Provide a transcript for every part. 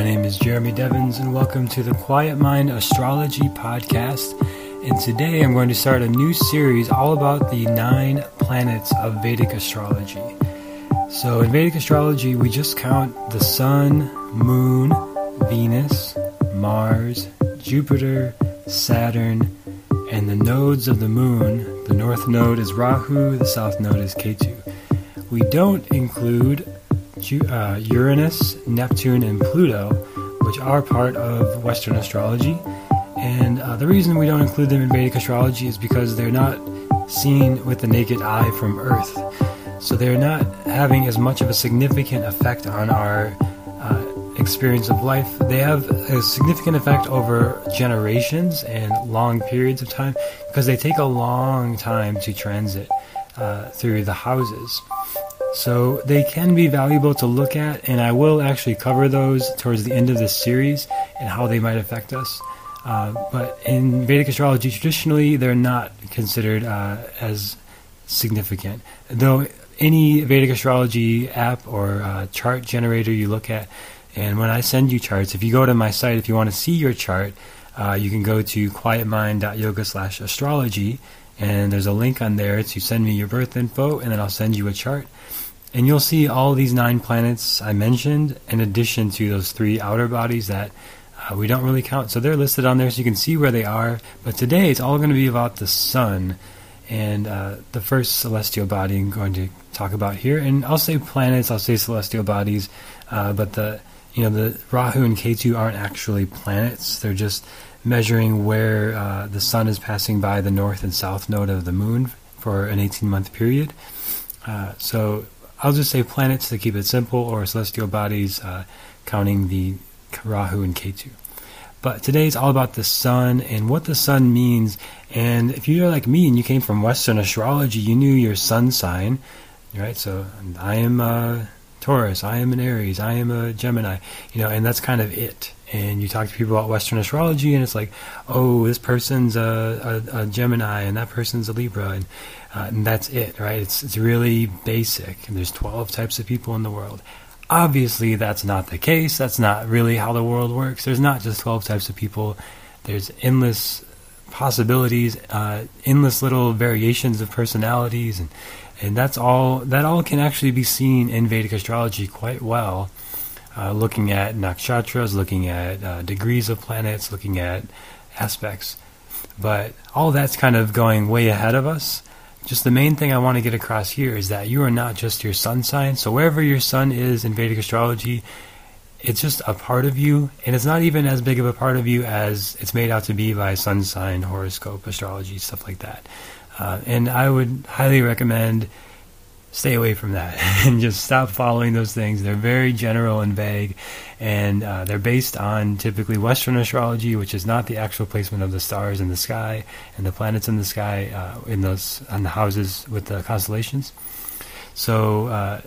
My name is Jeremy Devens, and welcome to the Quiet Mind Astrology Podcast. And today I'm going to start a new series all about the nine planets of Vedic astrology. So, in Vedic astrology, we just count the Sun, Moon, Venus, Mars, Jupiter, Saturn, and the nodes of the Moon. The north node is Rahu, the south node is Ketu. We don't include uh, Uranus, Neptune, and Pluto, which are part of Western astrology. And uh, the reason we don't include them in Vedic astrology is because they're not seen with the naked eye from Earth. So they're not having as much of a significant effect on our uh, experience of life. They have a significant effect over generations and long periods of time because they take a long time to transit uh, through the houses. So they can be valuable to look at, and I will actually cover those towards the end of this series and how they might affect us. Uh, but in Vedic astrology, traditionally, they're not considered uh, as significant. Though any Vedic astrology app or uh, chart generator you look at, and when I send you charts, if you go to my site, if you want to see your chart, uh, you can go to quietmind.yoga slash astrology, and there's a link on there to send me your birth info, and then I'll send you a chart. And you'll see all these nine planets I mentioned, in addition to those three outer bodies that uh, we don't really count. So they're listed on there so you can see where they are. But today it's all going to be about the sun and uh, the first celestial body I'm going to talk about here. And I'll say planets, I'll say celestial bodies, uh, but the you know the Rahu and Ketu aren't actually planets. They're just measuring where uh, the sun is passing by the north and south node of the moon for an 18 month period. Uh, so I'll just say planets to keep it simple, or celestial bodies, uh, counting the Rahu and Ketu. But today is all about the sun and what the sun means. And if you're like me and you came from Western astrology, you knew your sun sign, right? So I am a Taurus, I am an Aries, I am a Gemini, you know, and that's kind of it. And you talk to people about Western astrology, and it's like, oh, this person's a, a, a Gemini, and that person's a Libra, and uh, and that's it, right? It's it's really basic. And there's 12 types of people in the world. Obviously, that's not the case. That's not really how the world works. There's not just 12 types of people. There's endless possibilities, uh, endless little variations of personalities, and and that's all. That all can actually be seen in Vedic astrology quite well. Uh, looking at nakshatras, looking at uh, degrees of planets, looking at aspects. But all that's kind of going way ahead of us just the main thing I want to get across here is that you are not just your sun sign. So wherever your sun is in Vedic astrology, it's just a part of you, and it's not even as big of a part of you as it's made out to be by sun sign, horoscope, astrology, stuff like that. Uh, and I would highly recommend stay away from that and just stop following those things. They're very general and vague, and uh, they're based on typically Western astrology, which is not the actual placement of the stars in the sky and the planets in the sky uh, in those on the houses with the constellations. So. Uh,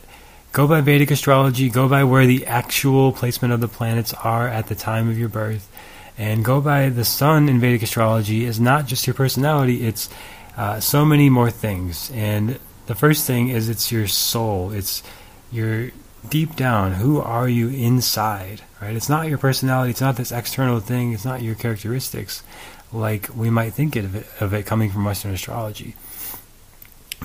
go by Vedic astrology, go by where the actual placement of the planets are at the time of your birth, and go by the sun in Vedic astrology is not just your personality, it's uh, so many more things. And the first thing is it's your soul. It's your deep down. Who are you inside? Right? It's not your personality. It's not this external thing. It's not your characteristics, like we might think of it, of it coming from Western astrology.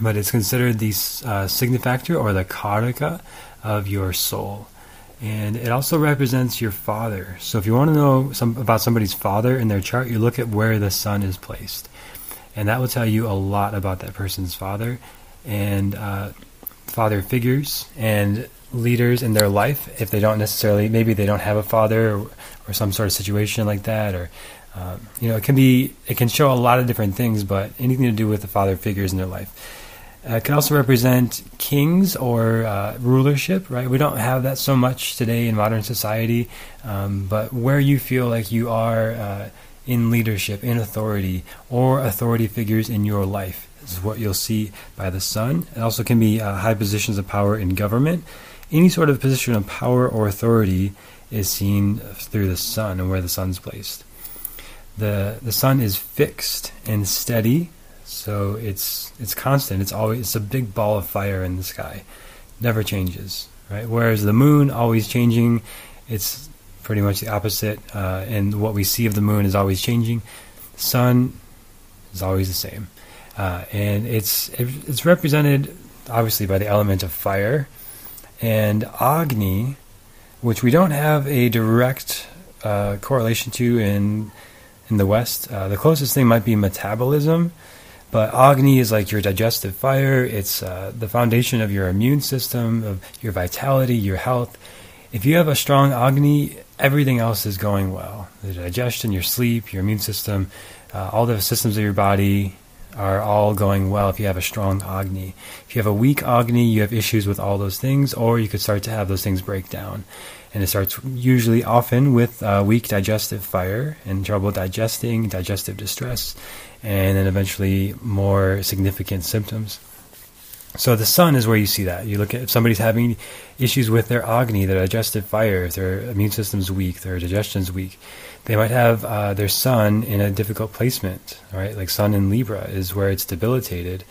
But it's considered the uh, significator or the karaka of your soul. And it also represents your father. So if you want to know some, about somebody's father in their chart, you look at where the sun is placed. And that will tell you a lot about that person's father and uh, father figures and leaders in their life. If they don't necessarily maybe they don't have a father or, or some sort of situation like that or um, you know it can be it can show a lot of different things but anything to do with the father figures in their life. Uh, it can also represent kings or uh, rulership right? We don't have that so much today in modern society um, but where you feel like you are uh, in leadership in authority or authority figures in your life this is what you'll see by the sun. It also can be uh, high positions of power in government. Any sort of position of power or authority is seen through the sun and where the sun's placed. The the sun is fixed and steady, so it's it's constant. It's always it's a big ball of fire in the sky, never changes. Right. Whereas the moon always changing, it's pretty much the opposite, uh, and what we see of the moon is always changing. Sun is always the same, uh, and it's it's represented obviously by the element of fire, and Agni, which we don't have a direct uh, correlation to in in the West. Uh, the closest thing might be metabolism, but Agni is like your digestive fire. It's uh, the foundation of your immune system, of your vitality, your health. If you have a strong Agni, everything else is going well. The digestion, your sleep, your immune system, uh, all the systems of your body are all going well if you have a strong Agni. If you have a weak Agni, you have issues with all those things, or you could start to have those things break down. And it starts usually often with uh, weak digestive fire and trouble digesting, digestive distress, and then eventually more significant symptoms. So the sun is where you see that. You look at if somebody's having issues with their agni, their digestive fire, if their immune system's weak, their digestion's weak, they might have uh, their sun in a difficult placement. Right, like sun in Libra is where it's debilitated,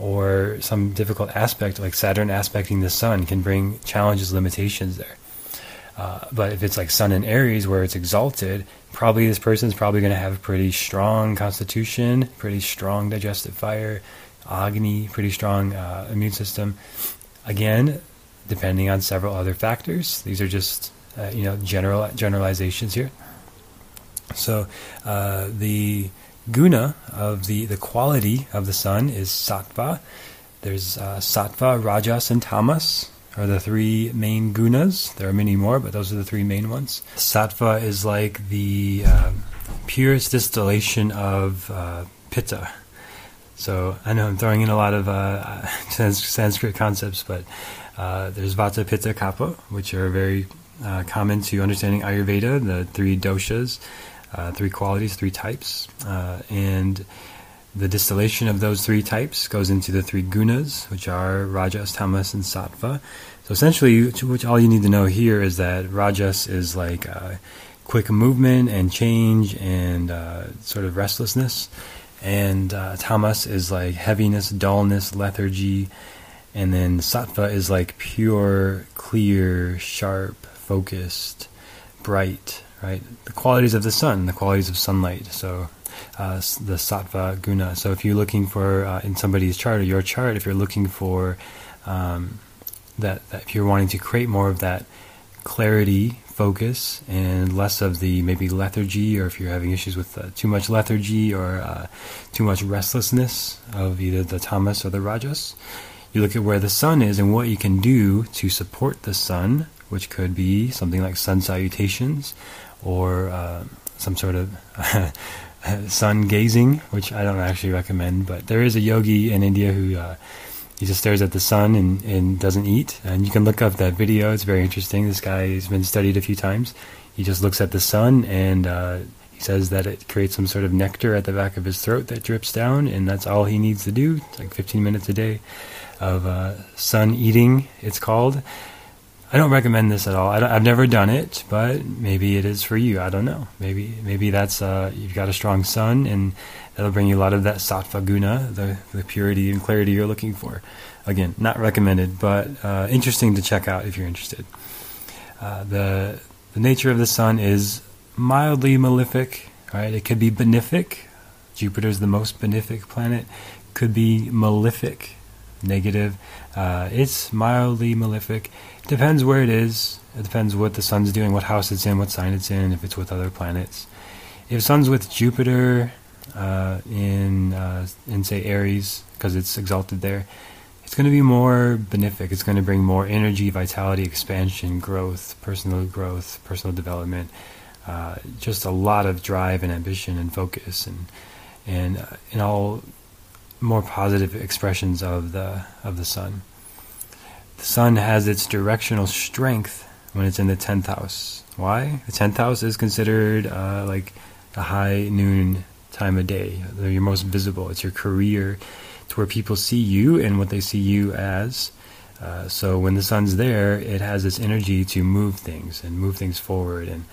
or some difficult aspect like Saturn aspecting the sun can bring challenges, limitations there. Uh, but if it's like Sun in Aries where it's exalted, probably this person's probably going to have a pretty strong constitution, pretty strong digestive fire, Agni, pretty strong uh, immune system. Again, depending on several other factors. These are just uh, you know general generalizations here. So uh, the guna of the the quality of the sun is sattva. There's uh, sattva, rajas, and tamas are the three main gunas. There are many more, but those are the three main ones. Sattva is like the uh, purest distillation of uh, pitta. So I know I'm throwing in a lot of uh, Sanskrit concepts, but uh, there's Vata, Pitta, Kapha, which are very uh, common to understanding Ayurveda, the three doshas, uh, three qualities, three types, and the distillation of those three types goes into the three gunas, which are rajas, tamas, and sattva. So essentially, which all you need to know here is that rajas is like uh, quick movement and change and uh, sort of restlessness, and uh, tamas is like heaviness, dullness, lethargy, and then sattva is like pure, clear, sharp, focused, bright. Right, the qualities of the sun, the qualities of sunlight. So uh, the sattva guna. So if you're looking for uh, in somebody's chart or your chart, if you're looking for um, that, that, if you're wanting to create more of that clarity, focus, and less of the maybe lethargy, or if you're having issues with uh, too much lethargy or uh, too much restlessness of either the tamas or the rajas, you look at where the sun is and what you can do to support the sun, which could be something like sun salutations or uh, some sort of sun gazing, which I don't actually recommend. But there is a yogi in India who uh, he just stares at the sun and, and doesn't eat. And you can look up that video; it's very interesting. This guy has been studied a few times. He just looks at the sun and uh, he says that it creates some sort of nectar at the back of his throat that drips down, and that's all he needs to do. It's like 15 minutes a day of uh, sun eating. It's called I don't recommend this at all. I have never done it, but maybe it is for you. I don't know. Maybe maybe that's uh, you've got a strong sun, and that'll bring you a lot of that sattva guna, the the purity and clarity you're looking for. Again, not recommended, but uh, interesting to check out if you're interested. Uh, the the nature of the sun is mildly malefic. Right? It could be benefic. Jupiter's the most benefic planet. Could be malefic, negative. Uh, it's mildly malefic Depends where it is. It depends what the sun's doing, what house it's in, what sign it's in, if it's with other planets. If sun's with Jupiter uh, in uh, in say Aries because it's exalted there, it's going to be more benefic. It's going to bring more energy, vitality, expansion, growth, personal growth, personal development, uh, just a lot of drive and ambition and focus and and uh, in all more positive expressions of the of the sun. The sun has its directional strength when it's in the 10th house. Why? The 10th house is considered uh, like the high noon time of day. They're your most visible. It's your career. It's where people see you and what they see you as. Uh, so when the sun's there, it has this energy to move things and move things forward, and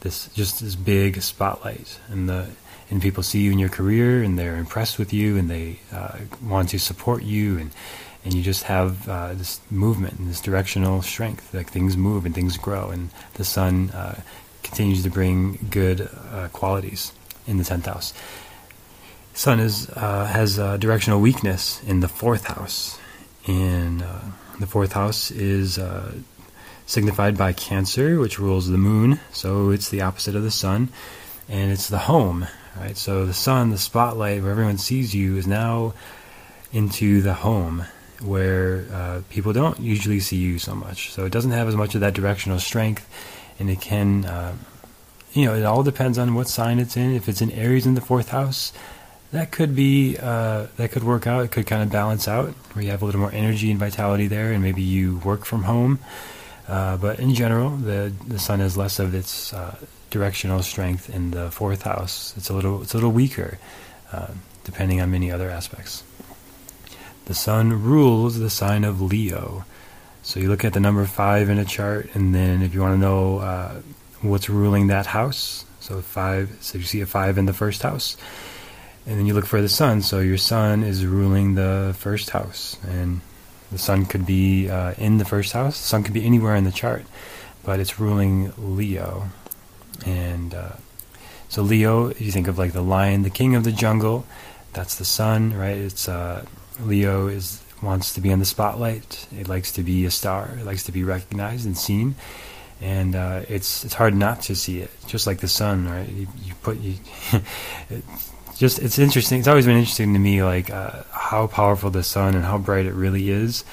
this just this big spotlight. And the and people see you in your career, and they're impressed with you, and they uh, want to support you, and and you just have uh, this movement and this directional strength. Like things move and things grow, and the sun uh, continues to bring good uh, qualities in the tenth house. Sun is uh, has directional weakness in the fourth house, and uh, the fourth house is uh, signified by Cancer, which rules the moon. So it's the opposite of the sun, and it's the home, right? So the sun, the spotlight where everyone sees you, is now into the home where uh, people don't usually see you so much. So it doesn't have as much of that directional strength, and it can, uh, you know, it all depends on what sign it's in. If it's in Aries in the fourth house, that could be uh, that could work out. It could kind of balance out where you have a little more energy and vitality there, and maybe you work from home. Uh, but in general, the the sun has less of its uh, directional strength in the fourth house. It's a little it's a little weaker, uh, depending on many other aspects. The sun rules the sign of Leo. So you look at the number five in a chart, and then if you want to know uh, what's ruling that house, so five. So you see a five in the first house, and then you look for the sun. So your sun is ruling the first house, and the sun could be uh, in the first house. The sun could be anywhere in the chart, but it's ruling Leo. And uh, so Leo, if you think of like the lion, the king of the jungle, that's the sun, right? It's uh, Leo is wants to be in the spotlight. It likes to be a star. It likes to be recognized and seen. And uh, it's it's hard not to see it, just like the sun, right? You, you put you. just it's interesting. It's always been interesting to me, like uh, how powerful the sun and how bright it really is.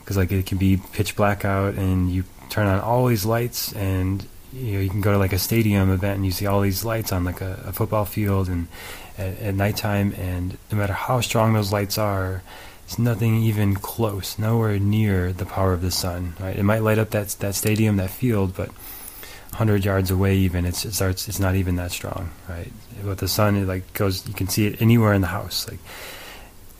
Because like it can be pitch black out, and you turn on all these lights, and you know you can go to like a stadium event, and you see all these lights on like a, a football field, and at, at nighttime, and no matter how strong those lights are, it's nothing even close, nowhere near the power of the sun. Right? It might light up that that stadium, that field, but hundred yards away, even it's it starts. It's not even that strong, right? With the sun, it like goes. You can see it anywhere in the house, like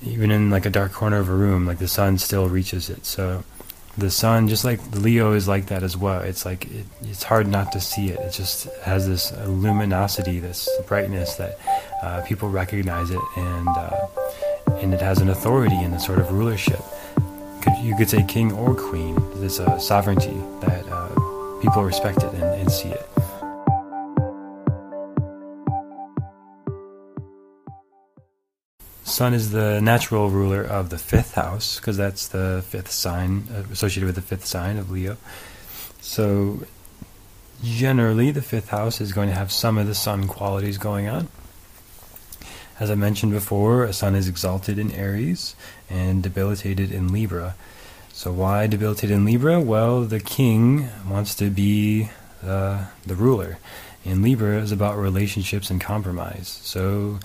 even in like a dark corner of a room, like the sun still reaches it. So the sun, just like Leo, is like that as well. It's like it, it's hard not to see it. It just has this luminosity, this brightness that uh, people recognize it, and uh, and it has an authority and a sort of rulership. You could say king or queen. There's a sovereignty that uh, people respect it and, and see it. Sun is the natural ruler of the fifth house because that's the fifth sign uh, associated with the fifth sign of Leo. So, generally, the fifth house is going to have some of the sun qualities going on. As I mentioned before, a sun is exalted in Aries and debilitated in Libra. So why debilitated in Libra? Well, the king wants to be uh, the ruler, and Libra is about relationships and compromise. So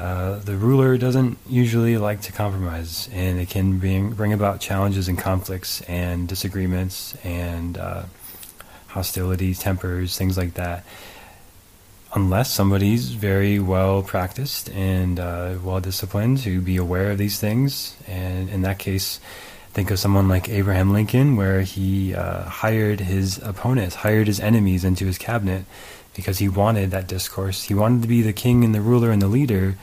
uh, the ruler doesn't usually like to compromise, and it can bring bring about challenges and conflicts and disagreements and uh, hostilities, tempers, things like that. Unless somebody's very well practiced and uh, well disciplined to be aware of these things, and in that case Think of someone like Abraham Lincoln, where he uh, hired his opponents, hired his enemies into his cabinet because he wanted that discourse. He wanted to be the king and the ruler and the leader,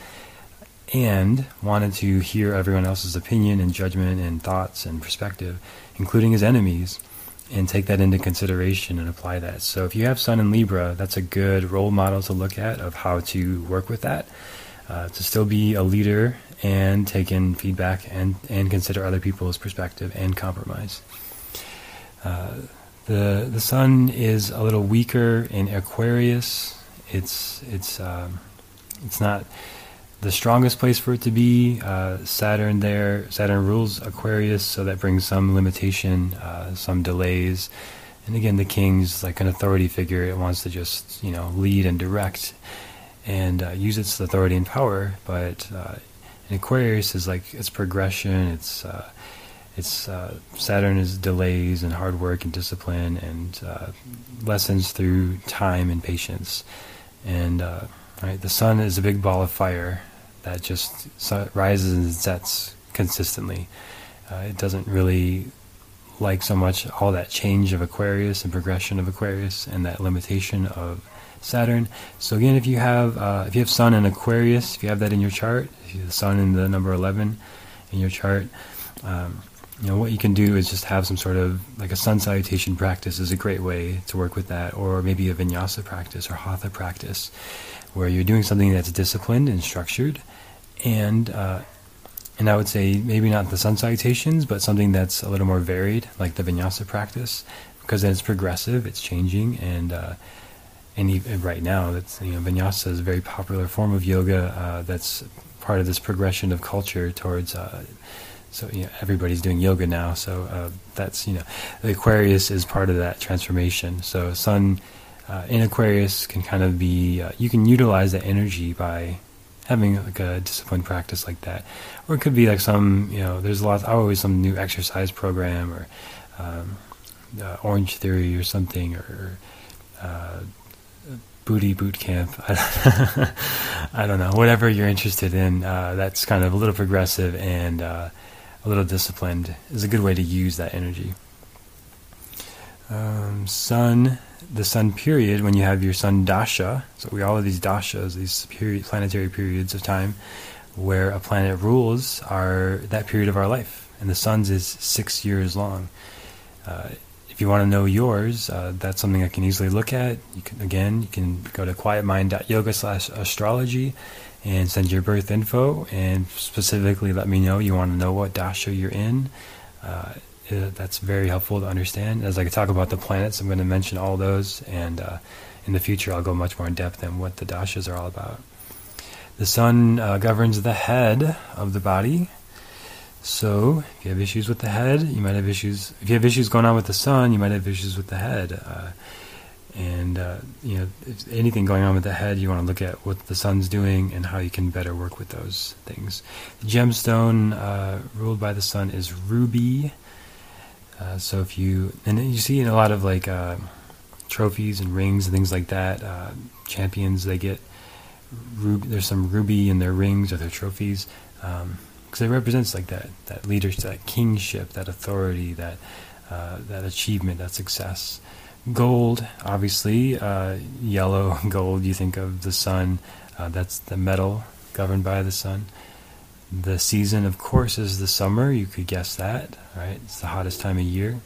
and wanted to hear everyone else's opinion and judgment and thoughts and perspective, including his enemies, and take that into consideration and apply that. So if you have Sun in Libra, that's a good role model to look at of how to work with that. Uh, to still be a leader and take in feedback and, and consider other people's perspective and compromise. Uh, the the sun is a little weaker in Aquarius. It's it's um, it's not the strongest place for it to be. Uh, Saturn there, Saturn rules Aquarius, so that brings some limitation, uh, some delays. And again, the king's like an authority figure. It wants to just you know lead and direct and uh, use its authority and power, but uh, and Aquarius is like it's progression. It's uh, it's uh, Saturn is delays and hard work and discipline and uh, lessons through time and patience. And uh, right, the sun is a big ball of fire that just rises and sets consistently. Uh, it doesn't really like so much all that change of Aquarius and progression of Aquarius and that limitation of Saturn. So again, if you have uh, if you have Sun in Aquarius, if you have that in your chart, if you have the Sun in the number eleven in your chart, um, you know, what you can do is just have some sort of like a sun salutation practice is a great way to work with that, or maybe a vinyasa practice or hatha practice, where you're doing something that's disciplined and structured, and uh, and I would say maybe not the sun salutations, but something that's a little more varied, like the vinyasa practice, because then it's progressive, it's changing, and uh, and even right now, that's you know, vinyasa is a very popular form of yoga. Uh, that's part of this progression of culture towards uh, so you know, everybody's doing yoga now. So uh, that's you know the Aquarius is part of that transformation. So Sun uh, in Aquarius can kind of be uh, you can utilize that energy by having like a disciplined practice like that, or it could be like some you know there's a lot always some new exercise program or um, uh, Orange Theory or something or uh, booty boot camp. I don't know. Whatever you're interested in, uh, that's kind of a little progressive and uh, little disciplined is a good way to use that energy. Um, sun, the sun period, when you have your sun dasha, so we all have these dashas, these period, planetary periods of time, where a planet rules are that period of our life, and the sun's is six years long. Uh, if you want to know yours, uh, that's something I can easily look at. You can again, you can go to quietmind.yoga slash astrology and send your birth info and specifically let me know you want to know what dasha you're in. Uh, that's very helpful to understand. As I talk about the planets, I'm going to mention all those, and uh, in the future, I'll go much more in depth in what the dashas are all about. The sun uh, governs the head of the body. So, if you have issues with the head, you might have issues. If you have issues going on with the sun, you might have issues with the head. Uh, and uh, you know, if anything going on with the head, you want to look at what the sun's doing and how you can better work with those things. The gemstone uh, ruled by the sun is ruby. Uh, so if you and you see in a lot of like uh, trophies and rings and things like that, uh, champions they get ruby. There's some ruby in their rings or their trophies because um, it represents like that that leadership, that kingship, that authority, that uh, that achievement, that success. Gold, obviously, uh, yellow gold. You think of the sun. Uh, that's the metal governed by the sun. The season, of course, is the summer. You could guess that, right? It's the hottest time of year.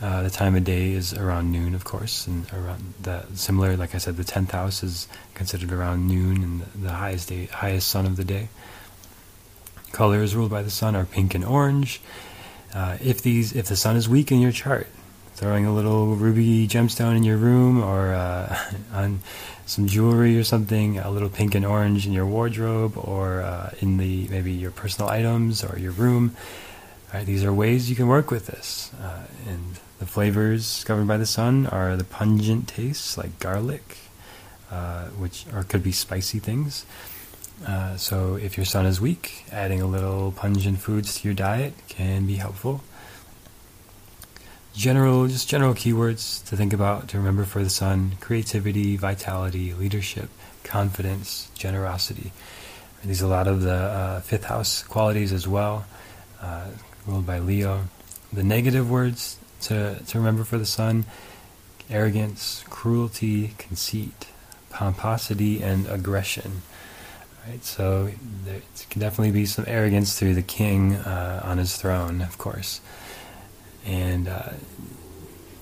Uh, the time of day is around noon, of course, and around the similar. Like I said, the tenth house is considered around noon, and the, the highest day, highest sun of the day. Colors ruled by the sun are pink and orange. Uh, if these, if the sun is weak in your chart, throwing a little ruby gemstone in your room or uh, on some jewelry or something, a little pink and orange in your wardrobe or uh, in the maybe your personal items or your room. Right, these are ways you can work with this. Uh, and the flavors governed by the sun are the pungent tastes like garlic, uh, which or could be spicy things. Uh, so if your sun is weak, adding a little pungent foods to your diet can be helpful general, just general keywords to think about, to remember for the sun creativity, vitality, leadership, confidence, generosity. These are a lot of the uh, fifth house qualities as well, uh, ruled by Leo. The negative words to, to remember for the sun arrogance, cruelty, conceit, pomposity, and aggression. Right, so there can definitely be some arrogance through the king uh, on his throne, of course. And uh,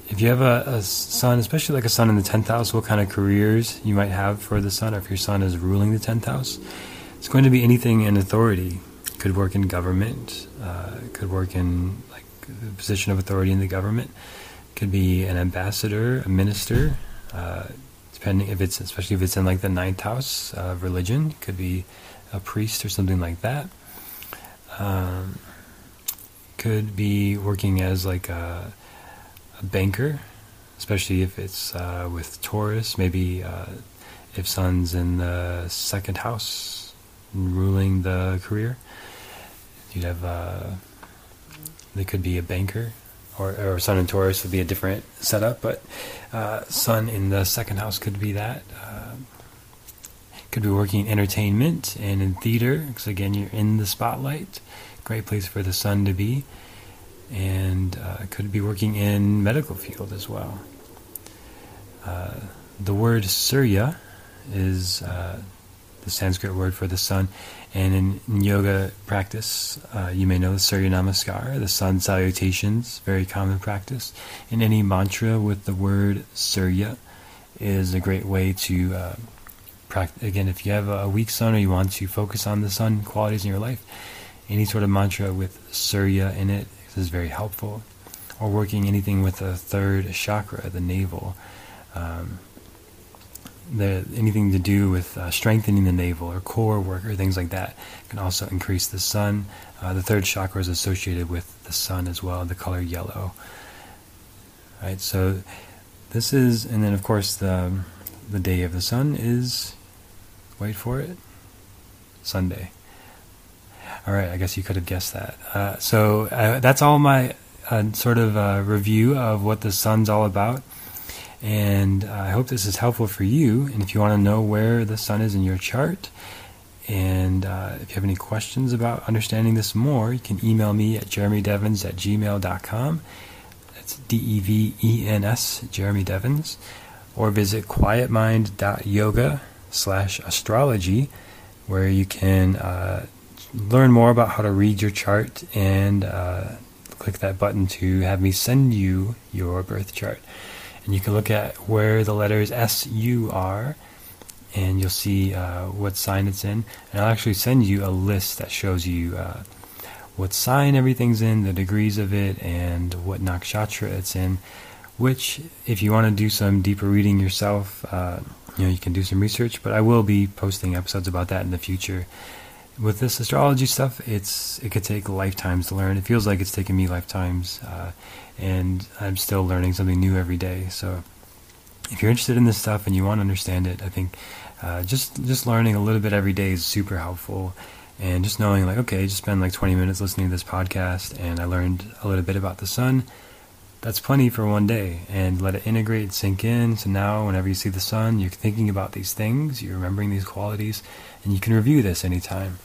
if you have a, a, sun, especially like a sun in the 10th house, what kind of careers you might have for the sun, or if your sun is ruling the 10th house, it's going to be anything in authority. Could work in government, uh, could work in like a position of authority in the government, could be an ambassador, a minister, uh, depending if it's, especially if it's in like the ninth house of religion, could be a priest or something like that. Um, could be working as like a, a banker, especially if it's uh, with Taurus. Maybe uh, if Sun's in the second house, ruling the career, you'd have. Uh, they could be a banker, or, or Sun and Taurus would be a different setup, but uh, Sun in the second house could be that. Uh, could be working in entertainment and in theater, because again, you're in the spotlight great place for the sun to be, and uh, could be working in medical field as well. Uh, the word Surya is uh, the Sanskrit word for the sun. And in, in yoga practice, uh, you may know the Surya Namaskar, the sun salutations, very common practice. In any mantra with the word Surya is a great way to uh, practice. Again, if you have a weak sun or you want to focus on the sun qualities in your life, any sort of mantra with Surya in it is very helpful. Or working anything with the third chakra, the navel. Um, the, anything to do with uh, strengthening the navel or core work or things like that can also increase the sun. Uh, the third chakra is associated with the sun as well, the color yellow. Right, so this is, and then of course the the day of the sun is, wait for it, Sunday. All right, I guess you could have guessed that. Uh, so uh, that's all my uh, sort of uh, review of what the sun's all about. And I hope this is helpful for you. And if you want to know where the sun is in your chart, and uh, if you have any questions about understanding this more, you can email me at jeremydevens at gmail.com. That's D E V E N S, Jeremy Devens. Or visit quietmind.yoga slash astrology, where you can uh, learn more about how to read your chart and uh, click that button to have me send you your birth chart and you can look at where the letters S U are, and you'll see uh, what sign it's in. And I'll actually send you a list that shows you uh, what sign everything's in, the degrees of it, and what nakshatra it's in. Which, if you want to do some deeper reading yourself, uh, you know you can do some research. But I will be posting episodes about that in the future. With this astrology stuff, it's it could take lifetimes to learn. It feels like it's taken me lifetimes uh, and I'm still learning something new every day. So if you're interested in this stuff and you want to understand it, I think uh, just just learning a little bit every day is super helpful. And just knowing, like, okay, just spend like 20 minutes listening to this podcast, and I learned a little bit about the sun. That's plenty for one day, and let it integrate, sink in. So now, whenever you see the sun, you're thinking about these things, you're remembering these qualities, and you can review this anytime.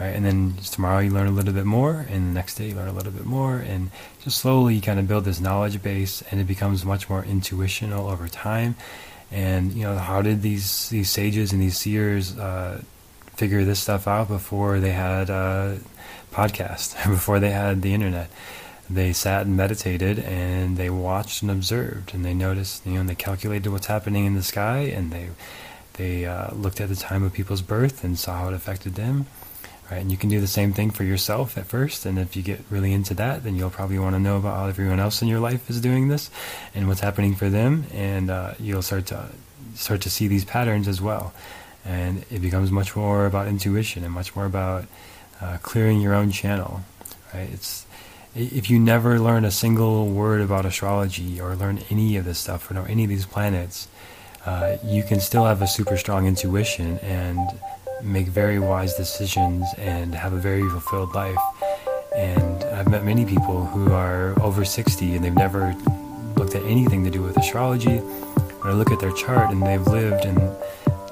Right, and then tomorrow you learn a little bit more, and the next day you learn a little bit more, and just slowly you kind of build this knowledge base, and it becomes much more intuitional over time. And you know, how did these these sages and these seers uh, figure this stuff out before they had a podcast, before they had the internet? They sat and meditated, and they watched and observed, and they noticed, you know, and they calculated what's happening in the sky, and they they uh, looked at the time of people's birth and saw how it affected them right? And you can do the same thing for yourself at first, and if you get really into that, then you'll probably want to know about how everyone else in your life is doing this and what's happening for them, and uh, you'll start to start to see these patterns as well, and it becomes much more about intuition and much more about uh, clearing your own channel, right? It's if you never learn a single word about astrology or learn any of this stuff or know any of these planets, uh, you can still have a super strong intuition and make very wise decisions and have a very fulfilled life. And I've met many people who are over 60 and they've never looked at anything to do with astrology. But I look at their chart and they've lived in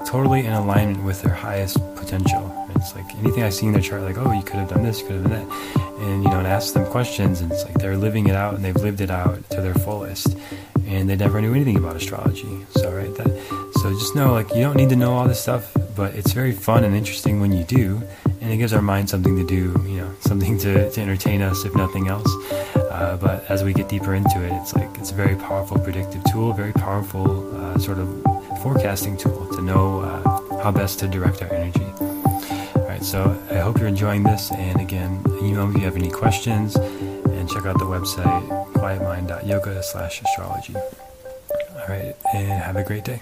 totally in alignment with their highest potential. It's like anything I see in their chart, like, oh, you could have done this, you could have done that. And, you know, and ask them questions and it's like they're living it out and they've lived it out to their fullest. And they never knew anything about astrology. So, right, that, so just know, like, you don't need to know all this stuff but it's very fun and interesting when you do, and it gives our mind something to do, you know, something to, to entertain us, if nothing else. Uh, but as we get deeper into it, it's like it's a very powerful predictive tool, very powerful uh, sort of forecasting tool to know uh, how best to direct our energy. Right, so I hope you're enjoying this, and again, email me if you have any questions, and check out the website quietmind.yoga slash astrology. All right, and have a great day.